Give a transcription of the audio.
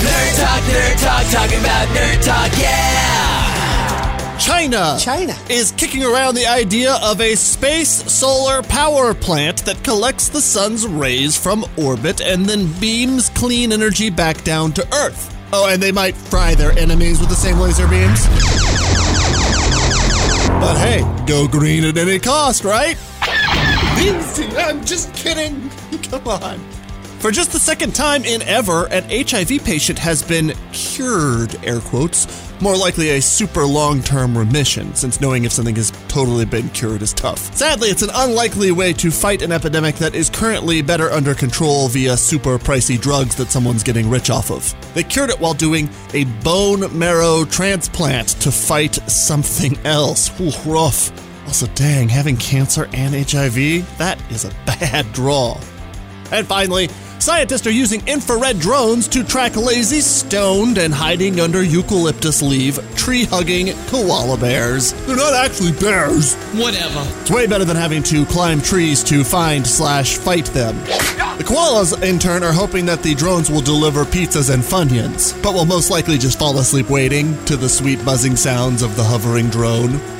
Nerd talk, nerd talk, talking about nerd talk, yeah! China, China. is kicking around the idea of a space solar power plant that collects the sun's rays from orbit and then beams clean energy back down to Earth. Oh, and they might fry their enemies with the same laser beams. But hey, go green at any cost, right? Easy, I'm just kidding. Come on. For just the second time in ever, an HIV patient has been cured, air quotes, more likely a super long term remission, since knowing if something has totally been cured is tough. Sadly, it's an unlikely way to fight an epidemic that is currently better under control via super pricey drugs that someone's getting rich off of. They cured it while doing a bone marrow transplant to fight something else. Ooh, rough. Also, dang, having cancer and HIV? That is a bad draw. And finally, scientists are using infrared drones to track lazy, stoned, and hiding under eucalyptus leaf, tree hugging koala bears. They're not actually bears. Whatever. It's way better than having to climb trees to find slash fight them. The koalas, in turn, are hoping that the drones will deliver pizzas and funyuns, but will most likely just fall asleep waiting to the sweet buzzing sounds of the hovering drone.